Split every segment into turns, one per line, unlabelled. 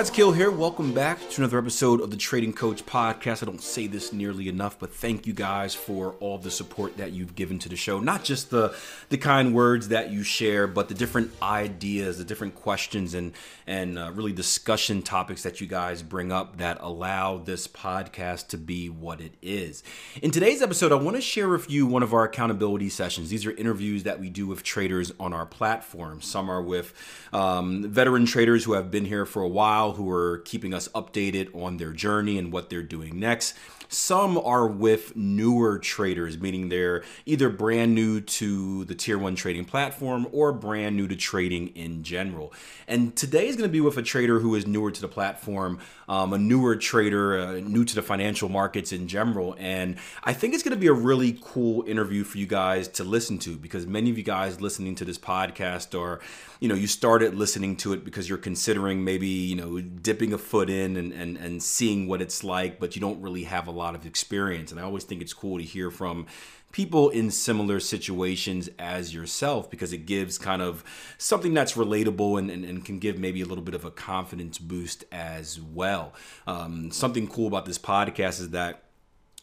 guys, Akil here. Welcome back to another episode of the Trading Coach Podcast. I don't say this nearly enough, but thank you guys for all the support that you've given to the show. Not just the the kind words that you share, but the different ideas, the different questions, and and uh, really discussion topics that you guys bring up that allow this podcast to be what it is. In today's episode, I want to share with you one of our accountability sessions. These are interviews that we do with traders on our platform. Some are with um, veteran traders who have been here for a while, who are keeping us updated on their journey and what they're doing next. Some are with newer traders, meaning they're either brand new to the tier one trading platform or brand new to trading in general. And today is going to be with a trader who is newer to the platform, um, a newer trader, uh, new to the financial markets in general. And I think it's going to be a really cool interview for you guys to listen to because many of you guys listening to this podcast are, you know, you started listening to it because you're considering maybe, you know, dipping a foot in and, and, and seeing what it's like, but you don't really have a lot of experience. And I always think it's cool to hear from people in similar situations as yourself because it gives kind of something that's relatable and, and, and, can give maybe a little bit of a confidence boost as well. Um, something cool about this podcast is that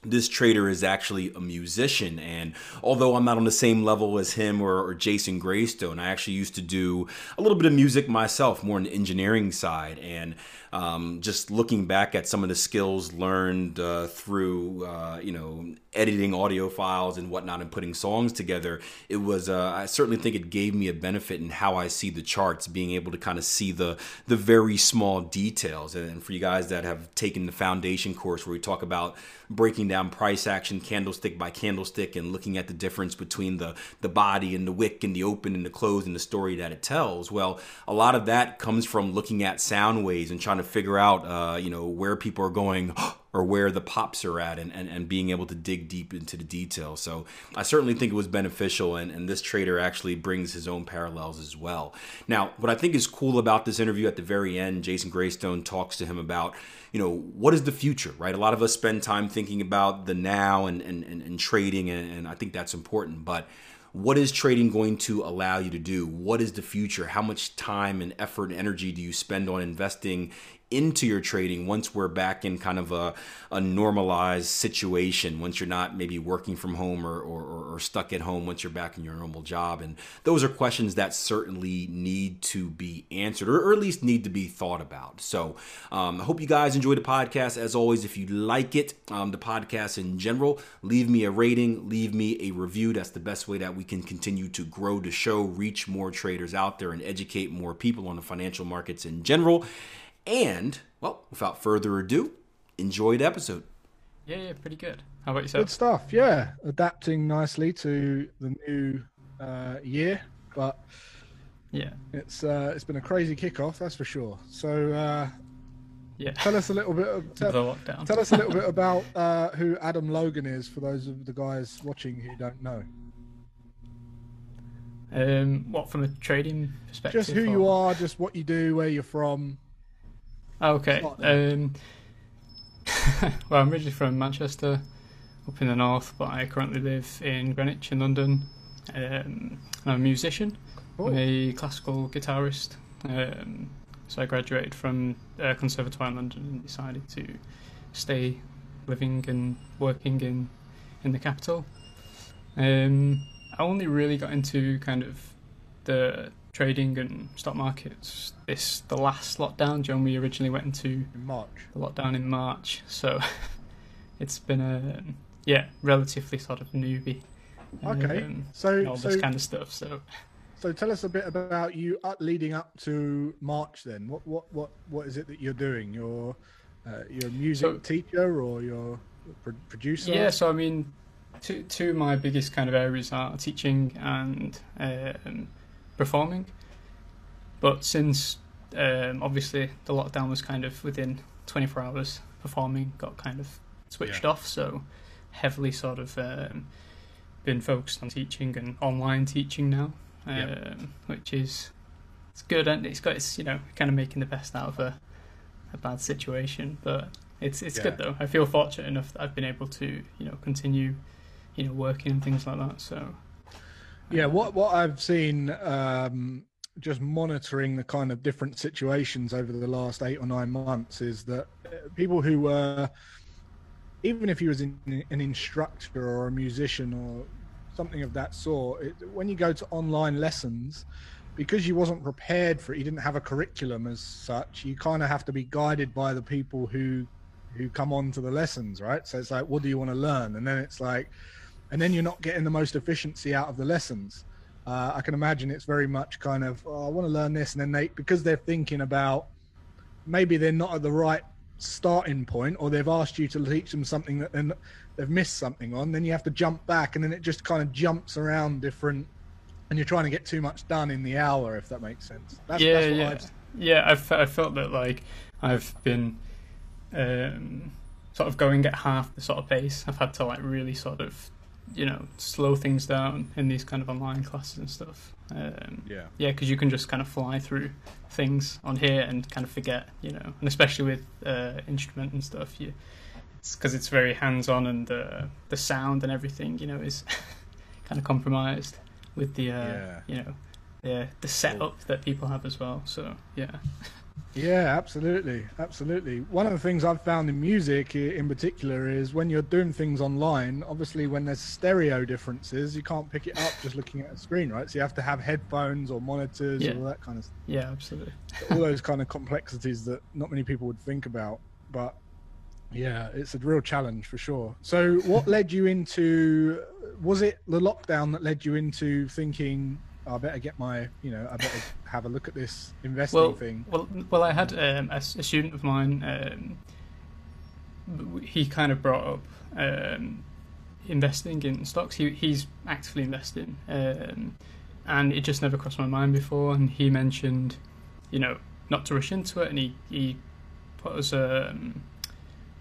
this trader is actually a musician and although i'm not on the same level as him or, or, jason Graystone, i actually used to do a little bit of music myself more on the engineering side and um, just looking back at some of the skills learned uh, through uh, you know editing audio files and whatnot and putting songs together it was uh, i certainly think it gave me a benefit in how i see the charts being able to kind of see the the very small details. And for you guys that have taken the foundation course where we talk about breaking down price action candlestick by candlestick and looking at the difference between the the body and the wick and the open and the close and the story that it tells well a lot of that comes from looking at sound waves and trying trying to figure out, uh, you know, where people are going or where the pops are at and, and, and being able to dig deep into the details. So I certainly think it was beneficial. And, and this trader actually brings his own parallels as well. Now, what I think is cool about this interview at the very end, Jason Graystone talks to him about, you know, what is the future, right? A lot of us spend time thinking about the now and, and, and, and trading, and, and I think that's important. But what is trading going to allow you to do? What is the future? How much time and effort and energy do you spend on investing into your trading once we're back in kind of a, a normalized situation once you're not maybe working from home or, or, or, stuck at home once you're back in your normal job. And those are questions that certainly need to be answered or, or at least need to be thought about. So um, i hope you guys enjoy the podcast. As always if you like it um, the podcast in general leave me a rating leave me a review. That's the best way that we can continue to grow the show reach more traders out there and educate more people on the financial markets in general and, well, without further ado, enjoy the episode.
Yeah, yeah, pretty good. How about yourself?
Good stuff. Yeah, adapting nicely to the new uh, year, but
yeah,
it's uh, it's been a crazy kickoff, that's for sure. So, uh, yeah, tell us a little bit. Of, tell,
the lockdown.
tell us a little bit about uh, who Adam Logan is for those of the guys watching who don't know.
Um, what from a trading perspective?
Just who or... you are, just what you do, where you're from,
Okay. Um, well, I'm originally from Manchester, up in the north, but I currently live in Greenwich in London. Um, I'm a musician. I'm a classical guitarist. Um, so I graduated from a Conservatoire in London and decided to stay living and working in in the capital. Um, I only really got into kind of the trading and stock markets this the last lockdown. John, we originally went into
in March.
The lockdown in March, so it's been a yeah relatively sort of newbie.
Okay, um, so
all so, this kind of stuff. So,
so tell us a bit about you leading up to March. Then, what what what what is it that you're doing? You're uh, you're a music so, teacher or you're a producer?
Yeah, so I mean, two two of my biggest kind of areas are teaching and um, performing. But since um, obviously the lockdown was kind of within 24 hours, performing got kind of switched yeah. off. So heavily sort of um, been focused on teaching and online teaching now, um, yeah. which is it's good and it's got it's you know kind of making the best out of a, a bad situation. But it's it's yeah. good though. I feel fortunate enough that I've been able to you know continue you know working and things like that. So
yeah, what what I've seen um, just monitoring the kind of different situations over the last eight or nine months is that uh, people who were, even if he was in, an instructor or a musician or something of that sort, it, when you go to online lessons, because you wasn't prepared for it, you didn't have a curriculum as such. You kind of have to be guided by the people who who come on to the lessons, right? So it's like, what do you want to learn? And then it's like, and then you're not getting the most efficiency out of the lessons. Uh, I can imagine it's very much kind of, oh, I want to learn this, and then they because they're thinking about maybe they're not at the right starting point, or they've asked you to teach them something that then they've missed something on. Then you have to jump back, and then it just kind of jumps around different, and you're trying to get too much done in the hour, if that makes sense.
That's, yeah, that's yeah, I've... yeah. I've I felt that like I've been um, sort of going at half the sort of pace. I've had to like really sort of you know slow things down in these kind of online classes and stuff. Um,
yeah,
yeah, because you can just kind of fly through things on here and kind of forget, you know, and especially with uh, instrument and stuff, you because it's, it's, very hands on and uh, the sound and everything, you know, is kind of compromised with the uh, yeah. you know the the setup that people have as well. So yeah.
Yeah, absolutely, absolutely. One of the things I've found in music, in particular, is when you're doing things online. Obviously, when there's stereo differences, you can't pick it up just looking at a screen, right? So you have to have headphones or monitors,
yeah.
all that kind of stuff.
Yeah, absolutely.
all those kind of complexities that not many people would think about, but yeah, it's a real challenge for sure. So, what led you into? Was it the lockdown that led you into thinking I better get my, you know, I better have a look at this investing
well,
thing.
Well, well, I had um, a, a, student of mine. Um, he kind of brought up um, investing in stocks. He, he's actively investing, um, and it just never crossed my mind before. And he mentioned, you know, not to rush into it, and he he put us um,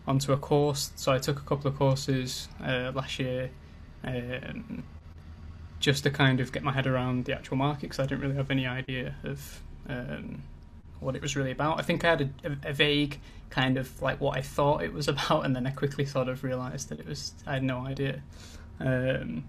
onto a course. So I took a couple of courses uh, last year. Um, just to kind of get my head around the actual market because I didn't really have any idea of um, what it was really about. I think I had a, a, vague kind of like what I thought it was about, and then I quickly sort of realised that it was I had no idea. Um,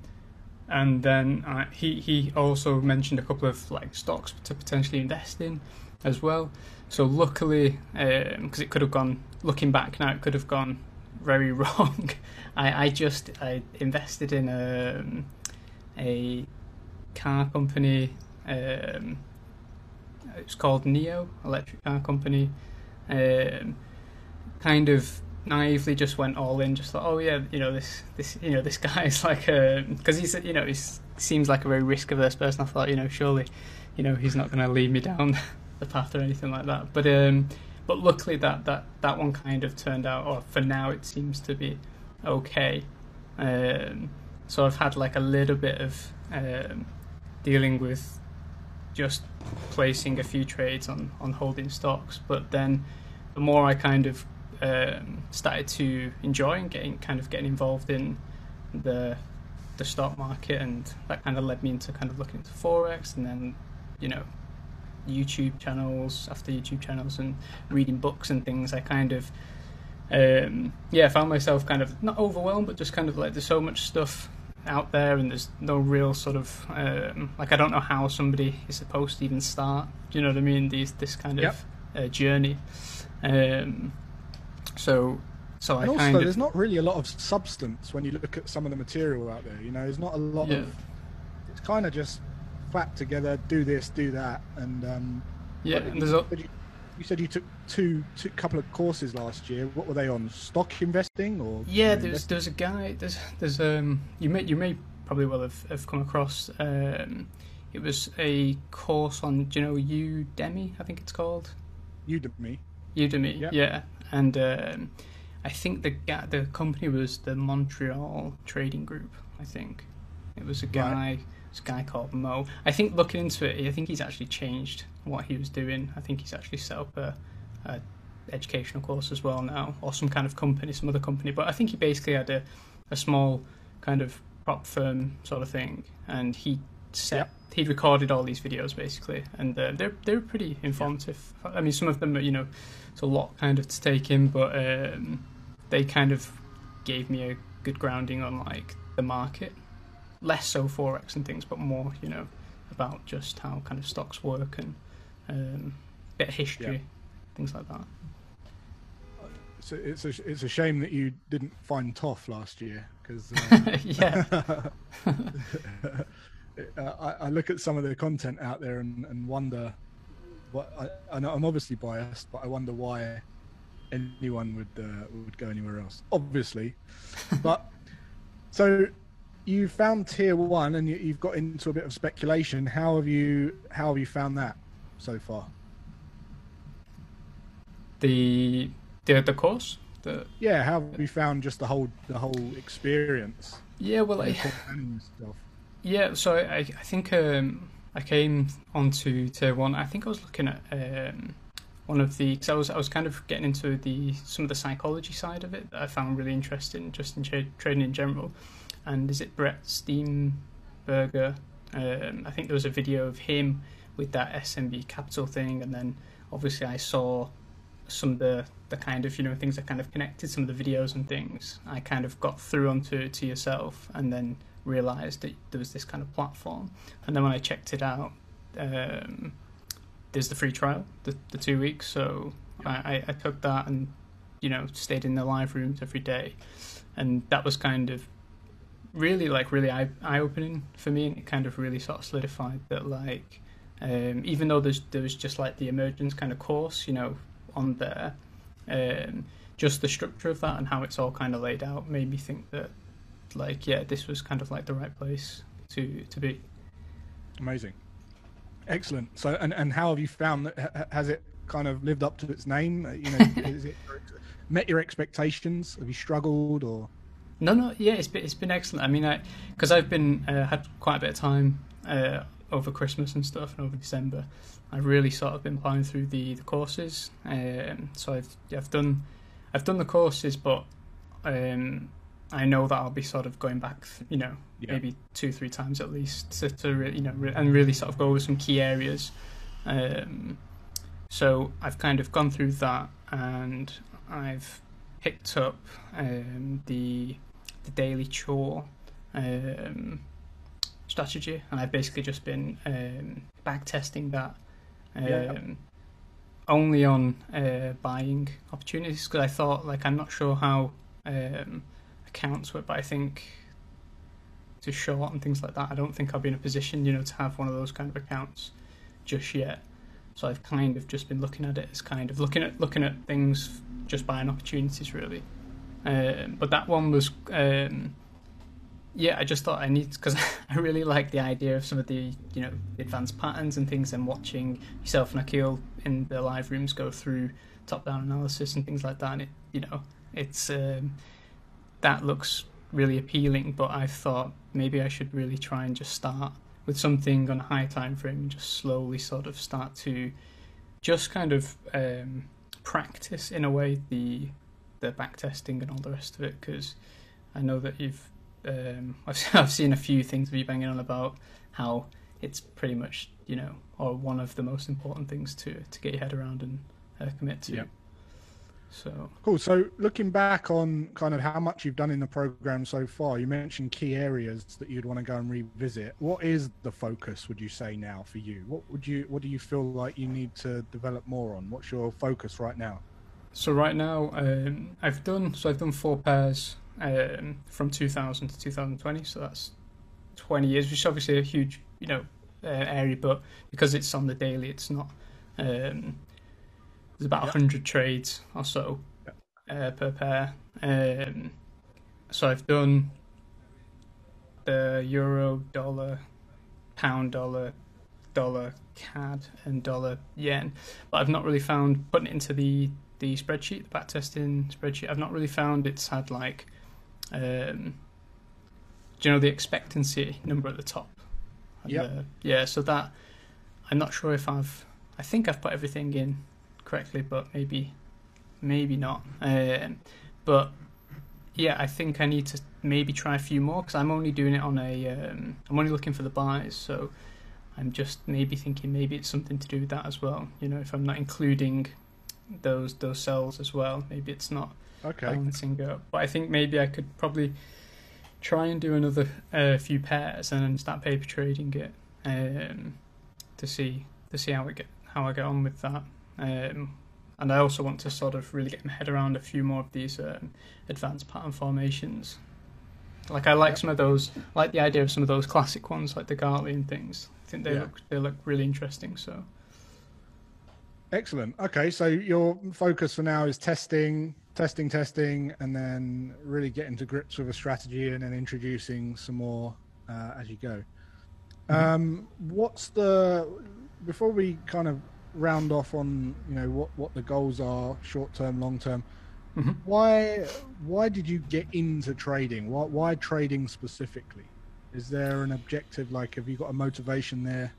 and then I, he he also mentioned a couple of like stocks to potentially invest in as well. So luckily, because um, it could have gone looking back now, it could have gone very wrong. I, I just I invested in a um, a car company. Um, it's called NIO Electric Car Company. Um, kind of naively just went all in, just thought, oh yeah, you know this this you know this guy is like a because he's you know he seems like a very risk averse person. I thought you know surely you know he's not going to lead me down the path or anything like that. But um, but luckily that that that one kind of turned out, or for now it seems to be okay. Um, so I've had like a little bit of um, dealing with just placing a few trades on, on holding stocks. But then the more I kind of um, started to enjoy and getting kind of getting involved in the the stock market, and that kind of led me into kind of looking into forex, and then you know YouTube channels after YouTube channels and reading books and things. I kind of um, yeah, found myself kind of not overwhelmed, but just kind of like there's so much stuff out there, and there's no real sort of um, like I don't know how somebody is supposed to even start. Do you know what I mean? These this kind
yep.
of uh, journey. Um, so so
and
I
also,
kind of
there's not really a lot of substance when you look at some of the material out there. You know, there's not a lot yeah. of. It's kind of just flat together. Do this, do that, and um,
yeah. And there's a,
you said you took two, two couple of courses last year. What were they on? Stock investing or?
Yeah, there's there's a guy. There's there's um you may you may probably well have, have come across. Um, it was a course on do you know Udemy? I think it's called.
Udemy.
Udemy. Yep. Yeah, and um, I think the the company was the Montreal Trading Group. I think it was a guy. Right this guy called Mo. I think looking into it, I think he's actually changed what he was doing. I think he's actually set up a, a educational course as well now, or some kind of company, some other company. But I think he basically had a, a small kind of prop firm sort of thing, and he set he'd recorded all these videos basically, and uh, they're they're pretty informative. I mean, some of them are you know it's a lot kind of to take in, but um, they kind of gave me a good grounding on like the market less so forex and things, but more you know about just how kind of stocks work and um, bit of history,
Yeah.
things like that.
So it's a it's a shame that you didn't find Toff last year because uh,
yeah,
I, I look at some of the content out there and, and wonder what I, I'm obviously biased, but I wonder why anyone would uh, would go anywhere else. Obviously, but so you found tier one and you, you've got into a bit of speculation. How have you how have you found that so far?
the the the course. The
Yeah, how have you found just the whole the whole experience?
yeah, well, I. Yeah, so I, I think um, I came onto tier one. I think I was looking at um, one of the because I was I was kind of getting into the some of the psychology side of it that I found really interesting, just in tra- trading in general. And is it Brett Steenbarger? Um, I think there was a video of him with that SMB Capital thing, and then obviously I saw some of the the kind of you know things that kind of connected some of the videos and things. I kind of got through onto to yourself, and then realized that there was this kind of platform. And then when I checked it out, um, there's the free trial, the, the two weeks. So I, I, took that and, you know, stayed in the live rooms every day. And that was kind of really, like, really eye, eye opening for me. And it kind of really sort of solidified that, like, um, even though there's, there was just like the emergence kind of course, you know, on there, um, just the structure of that and how it's all kind of laid out made me think that like yeah this was kind of like the right place to to be
Amazing, excellent. So, and and how have you found that? Has it kind of lived up to its name? Uh, You know, is it met your expectations? Have you struggled or?
no no yeah it's been, it's been excellent i mean i because i've been uh, had quite a bit of time uh, over christmas and stuff and over december i've really sort of been plowing through the the courses um, so i've i've done i've done the courses but um I know that I'll be sort of going back, you know,
Yeah.
maybe two, three times at least to, to re- you know, re- and really sort of go over some key areas. Um, so I've kind of gone through that, and I've picked up um, the the daily chore um, strategy, and I've basically just been um, back testing that. Um,
Yeah.
Only on uh, buying opportunities because I thought like I'm not sure how um, accounts work, but I think to short and things like that, I don't think I'll be in a position, you know, to have one of those kind of accounts just yet. So I've kind of just been looking at it as kind of looking at looking at things, just buying opportunities really. Um, but that one was, um, yeah, I just thought I need because I really like the idea of some of the you know advanced patterns and things, and watching yourself and Akil in the live rooms go through top-down analysis and things like that. And it, you know, it's um, that looks really appealing. But I thought maybe I should really try and just start with something on a high time frame and just slowly sort of start to just kind of um, practice in a way the the back testing and all the rest of it because I know that you've um, I've, I've seen a few things of you banging on about how it's pretty much you know or one of the most important things to to get your head around and uh, commit to.
Yeah.
So
Cool. So, looking back on kind of how much you've done in the program so far, you mentioned key areas that you'd want to go and revisit. What is the focus? Would you say now for you? What would you What do you feel like you need to develop more on? What's your focus right now?
So right now, um, I've done so I've done four pairs um, from 2000 to 2020. So that's 20 years, which is obviously a huge, you know, uh, area. But because it's on the daily, it's not. Um, there's about
Yeah.
100 trades or so uh, per pair. Um, so I've done the euro, dollar, pound, dollar, dollar, CAD, and dollar yen. But I've not really found putting it into the the spreadsheet, the backtesting spreadsheet. I've not really found it's had like, um, do you know the expectancy number at the top? And
Yep.
yeah. So that I'm not sure if I've. I think I've put everything in correctly, but maybe, maybe not. Um, but yeah, I think I need to maybe try a few more because I'm only doing it on a. Um, I'm only looking for the buys, so I'm just maybe thinking maybe it's something to do with that as well. You know, if I'm not including those those cells as well, maybe it's not
Okay.
balancing up. But I think maybe I could probably try and do another uh, few pairs and then start paper trading it. um, to see to see how I get how I get on with that. Um, and I also want to sort of really get my head around a few more of these um, advanced pattern formations. Like I like some of those, like the idea of some of those classic ones, like the Gartley and things. I think they
Yeah.
look they look really interesting. So
Excellent. Okay, so your focus for now is testing, testing, testing, and then really getting to grips with a strategy, and then introducing some more uh, as you go. Um, what's the before we kind of round off on you know what what the goals are, short term, long term.
Mhm.
Why why did you get into trading? Why why trading specifically? Is there an objective? Like, have you got a motivation there?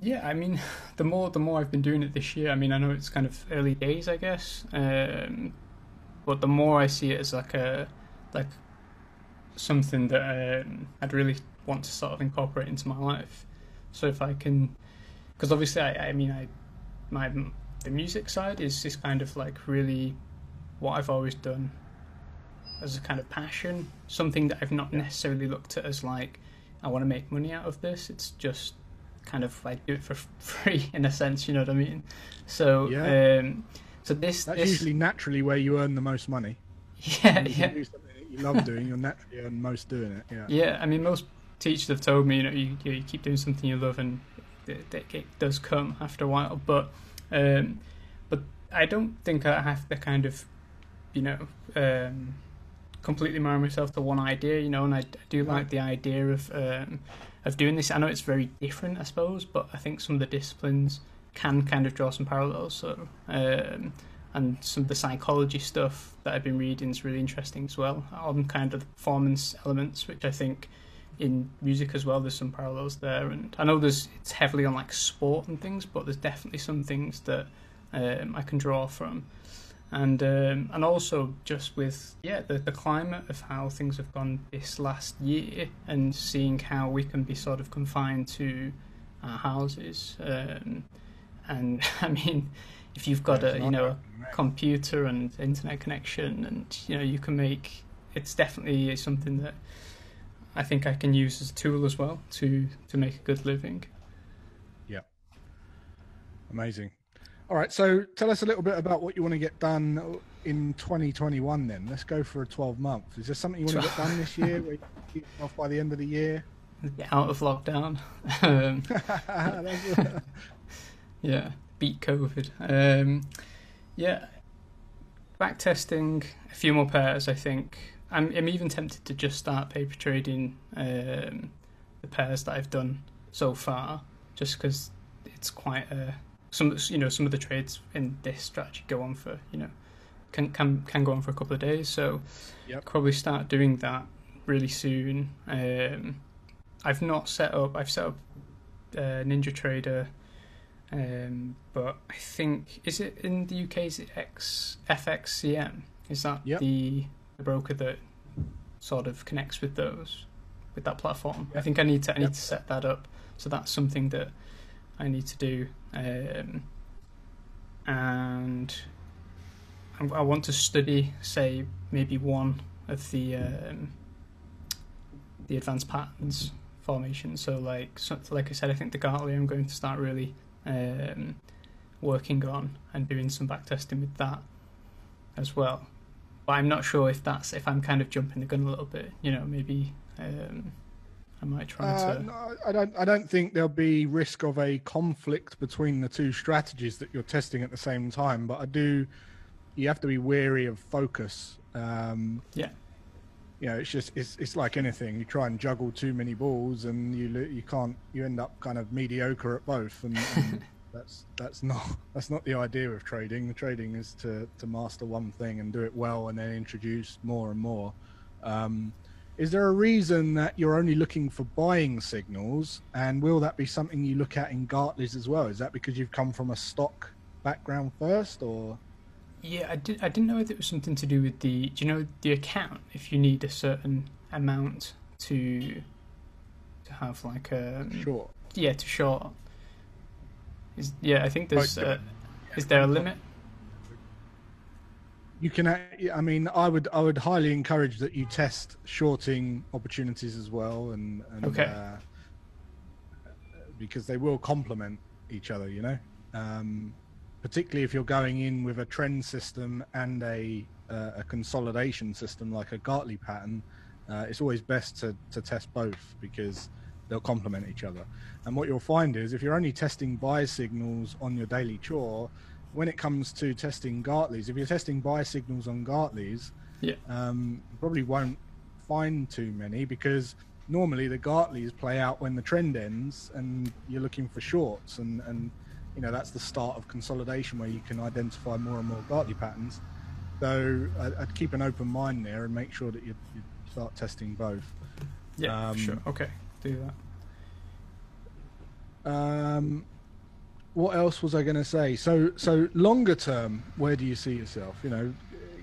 Yeah, I mean, the more the more I've been doing it this year, I mean, I know it's kind of early days, I guess, um, but the more I see it as like a like something that um, I'd really want to sort of incorporate into my life. So if I can, because obviously, I, I mean, I my the music side is is kind of like really what I've always done as a kind of passion, something that I've not necessarily looked at as like I want to make money out of this. It's just kind of like do it for free in a sense, you know what I mean? So
Yeah.
um so this
That's
this
usually naturally where you earn the most money.
yeah,
you
yeah.
do something you love doing, you'll naturally earn most doing it. Yeah.
Yeah, I mean most teachers have told me, you know, you, you, keep doing something you love and it, it, it does come after a while, but um but I don't think I have to kind of you know um completely marry myself to one idea, you know, and I, I do like the idea of um, of doing this. I know it's very different, I suppose, but I think some of the disciplines can kind of draw some parallels. So, um, and some of the psychology stuff that I've been reading is really interesting as well on kind of the performance elements, which I think in music as well there's some parallels there. And I know there's it's heavily on like sport and things, but there's definitely some things that um, I can draw from and um, and also just with yeah the, the climate of how things have gone this last year and seeing how we can be sort of confined to our houses um, and I mean if you've got
Yeah,
a you know a computer and internet connection and you know you can make it's definitely something that I think I can use as a tool as well to to make a good living.
Yeah, amazing. All right, so tell us a little bit about what you want to get done in 2021. Then let's go for a 12 month. Is there something you want to get done this year? Where you off by the end of the year?
Get out of lockdown. um, Yeah, beat COVID. Um, yeah, back testing a few more pairs. I think I'm, I'm even tempted to just start paper trading um, the pairs that I've done so far, just because it's quite a some you know some of the trades in this strategy go on for you know can can can go on for a couple of days. So
Yep.
probably start doing that really soon. Um, I've not set up. I've set up uh, Ninja Trader. Um, but I think is it in the UK? Is it X FXCM? Is that
Yep.
the, the broker that sort of connects with those with that platform? I think I need to I need
Yep.
to set that up. So that's something that I need to do. Um, and I, want to study, say, maybe one of the um, the advanced patterns formation. So like so, like I said, I think the Gartley I'm going to start really um, working on and doing some backtesting with that as well. But I'm not sure if that's if I'm kind of jumping the gun a little bit. You know, maybe um, I might try
Uh,
to.
no, I don't. I don't think there'll be risk of a conflict between the two strategies that you're testing at the same time. But I do. You have to be wary of focus. Um,
Yeah.
You know, it's just it's it's like anything. You try and juggle too many balls, and you you can't. You end up kind of mediocre at both, and, and that's that's not that's not the idea of trading. The trading is to to master one thing and do it well, and then introduce more and more. Um, is there a reason that you're only looking for buying signals, and will that be something you look at in Gartley's as well? Is that because you've come from a stock background first, or
Yeah, I did. I didn't know if it was something to do with the. Do you know the account? If you need a certain amount to to have like a
sure?
yeah to short. Is yeah, I think there's. Uh, is there a limit?
You can. I mean, I would. I would highly encourage that you test shorting opportunities as well, and, and
Okay.
uh, because they will complement each other. You know, um, particularly if you're going in with a trend system and a uh, a consolidation system like a Gartley pattern. Uh, it's always best to, to test both because they'll complement each other. And what you'll find is if you're only testing buy signals on your daily chore, when it comes to testing Gartleys, if you're testing buy signals on Gartleys,
yeah.
um, you probably won't find too many because normally the Gartleys play out when the trend ends and you're looking for shorts and, and you know that's the start of consolidation where you can identify more and more Gartley patterns. So I'd keep an open mind there and make sure that you, you start testing both.
Yeah, um, sure. Okay, do
that. Um, what else was I going to say? So, so longer term, where do you see yourself? You know,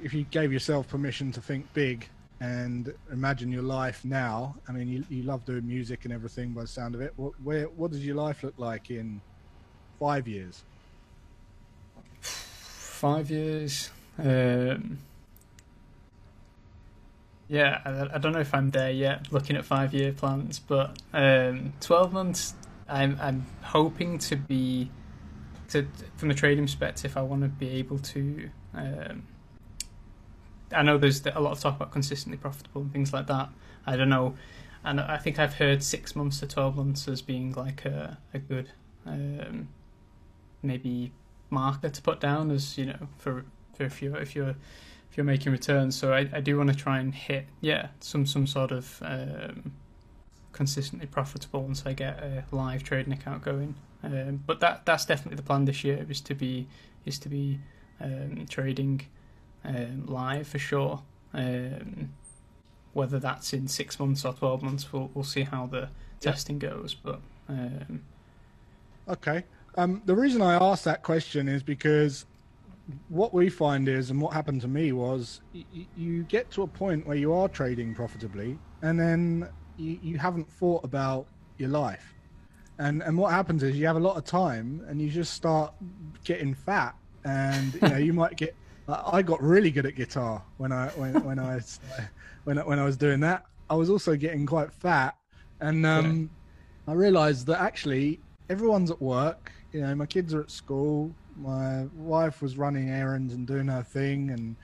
if you gave yourself permission to think big and imagine your life now. I mean, you, you love doing music and everything by the sound of it. What, where, what does your life look like in five years?
Five years. Um, yeah, I, I, don't know if I'm there yet, looking at five year plans, but um, 12 months, I'm, I'm hoping to be, to from a trading perspective, I want to be able to. Um, I know there's a lot of talk about consistently profitable and things like that. I don't know, and I think I've heard six months to 12 months as being like a, a good, um, maybe marker to put down as you know for if you're if you're if you're making returns. So I, I do want to try and hit yeah some some sort of um, consistently profitable once I get a live trading account going. Um, but that that's definitely the plan this year is to be is to be um, trading um, live for sure. Um, whether that's in six months or twelve months, we'll we'll see how the testing goes. But um,
okay, um, the reason I asked that question is because what we find is, and what happened to me was, y- you get to a point where you are trading profitably, and then you, you haven't thought about your life. And and what happens is you have a lot of time, and you just start getting fat, and you know you might get. I got really good at guitar when I when when I when when I was doing that. I was also getting quite fat, and um, yeah. I realised that actually everyone's at work. You know, my kids are at school my wife was running errands and doing her thing, and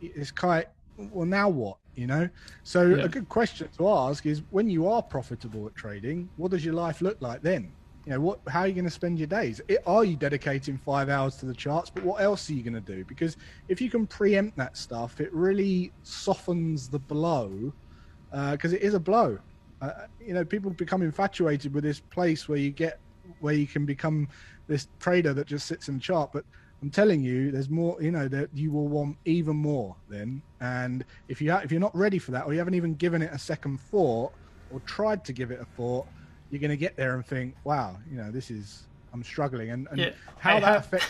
it's quite well. Now what? You know. So yeah. a good question to ask is: when you are profitable at trading, what does your life look like then? You know, what? How are you going to spend your days? It, are you dedicating five hours to the charts? But what else are you going to do? Because if you can preempt that stuff, it really softens the blow. Because uh, it is a blow. Uh, you know, people become infatuated with this place where you get where you can become this trader that just sits in the chart. But I'm telling you, there's more. You know that you will want even more then. And if you ha- if you're not ready for that, or you haven't even given it a second thought, or tried to give it a thought, you're going to get there and think, "Wow, you know, this is I'm struggling." And, and yeah, how I that have... affects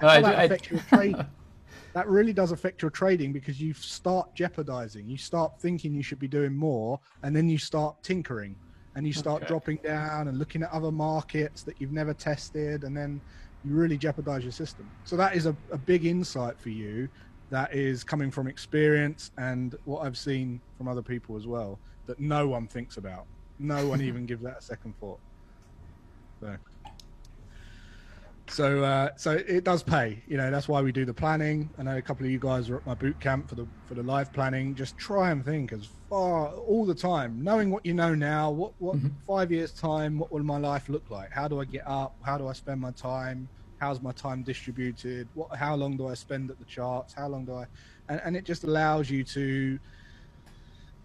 no, how that affects your trade. that really does affect your trading because you start jeopardizing. You start thinking you should be doing more, and then you start tinkering and you start okay. dropping down and looking at other markets that you've never tested and then you really jeopardize your system. So that is a, a big insight for you that is coming from experience and what i've seen from other people as well that no one thinks about. No one even gives that a second thought. So so, uh, so it does pay. You know, that's why we do the planning. I know a couple of you guys are at my boot camp for the for the live planning. Just try and think as far all the time, knowing what you know now. What what mm-hmm. five years time? What will my life look like? How do I get up? How do I spend my time? How's my time distributed? What? How long do I spend at the charts? How long do I? And, and it just allows you to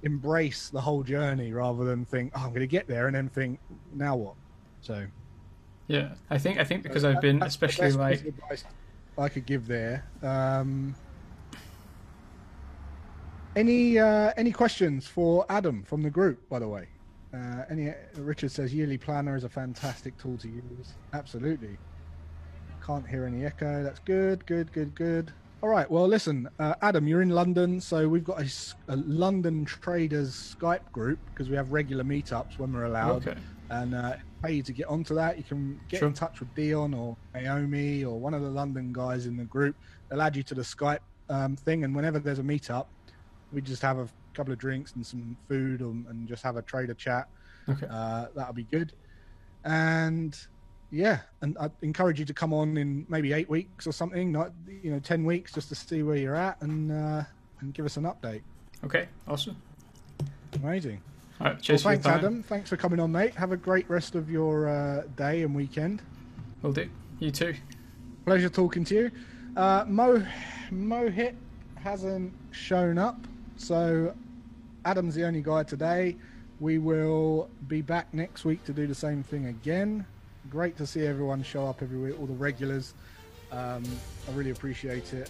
embrace the whole journey rather than think, oh, I'm going to get there, and then think, now what? So
yeah, I think I think because I've been That's especially like
I could give there. Um, any uh, any questions for Adam from the group? By the way, uh, any Richard says yearly planner is a fantastic tool to use. Absolutely. Can't hear any echo. That's good. Good. Good. Good. All right. Well, listen, uh, Adam, you're in London, so we've got a, a London traders Skype group because we have regular meetups when we're allowed. Okay. And uh, pay you to get onto that. You can get sure. in touch with Dion or Naomi or one of the London guys in the group. They'll add you to the Skype um, thing, and whenever there's a meetup, we just have a couple of drinks and some food and, and just have a trader chat. Okay. Uh, that'll be good. and yeah, and I encourage you to come on in maybe eight weeks or something, not you know ten weeks, just to see where you're at and uh, and give us an update.
Okay, awesome.
Amazing.
All right, cheers
well, thanks. Adam. Thanks for coming on, mate. Have a great rest of your uh, day and weekend.
Will do. You too.
Pleasure talking to you. Uh, Mo Mohit hasn't shown up, so Adam's the only guy today. We will be back next week to do the same thing again. Great to see everyone show up every week, all the regulars. Um, I really appreciate it.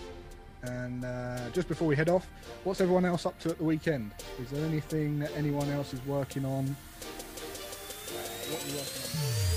And uh, just before we head off, what's everyone else up to at the weekend? Is there anything that anyone else is working on? Uh,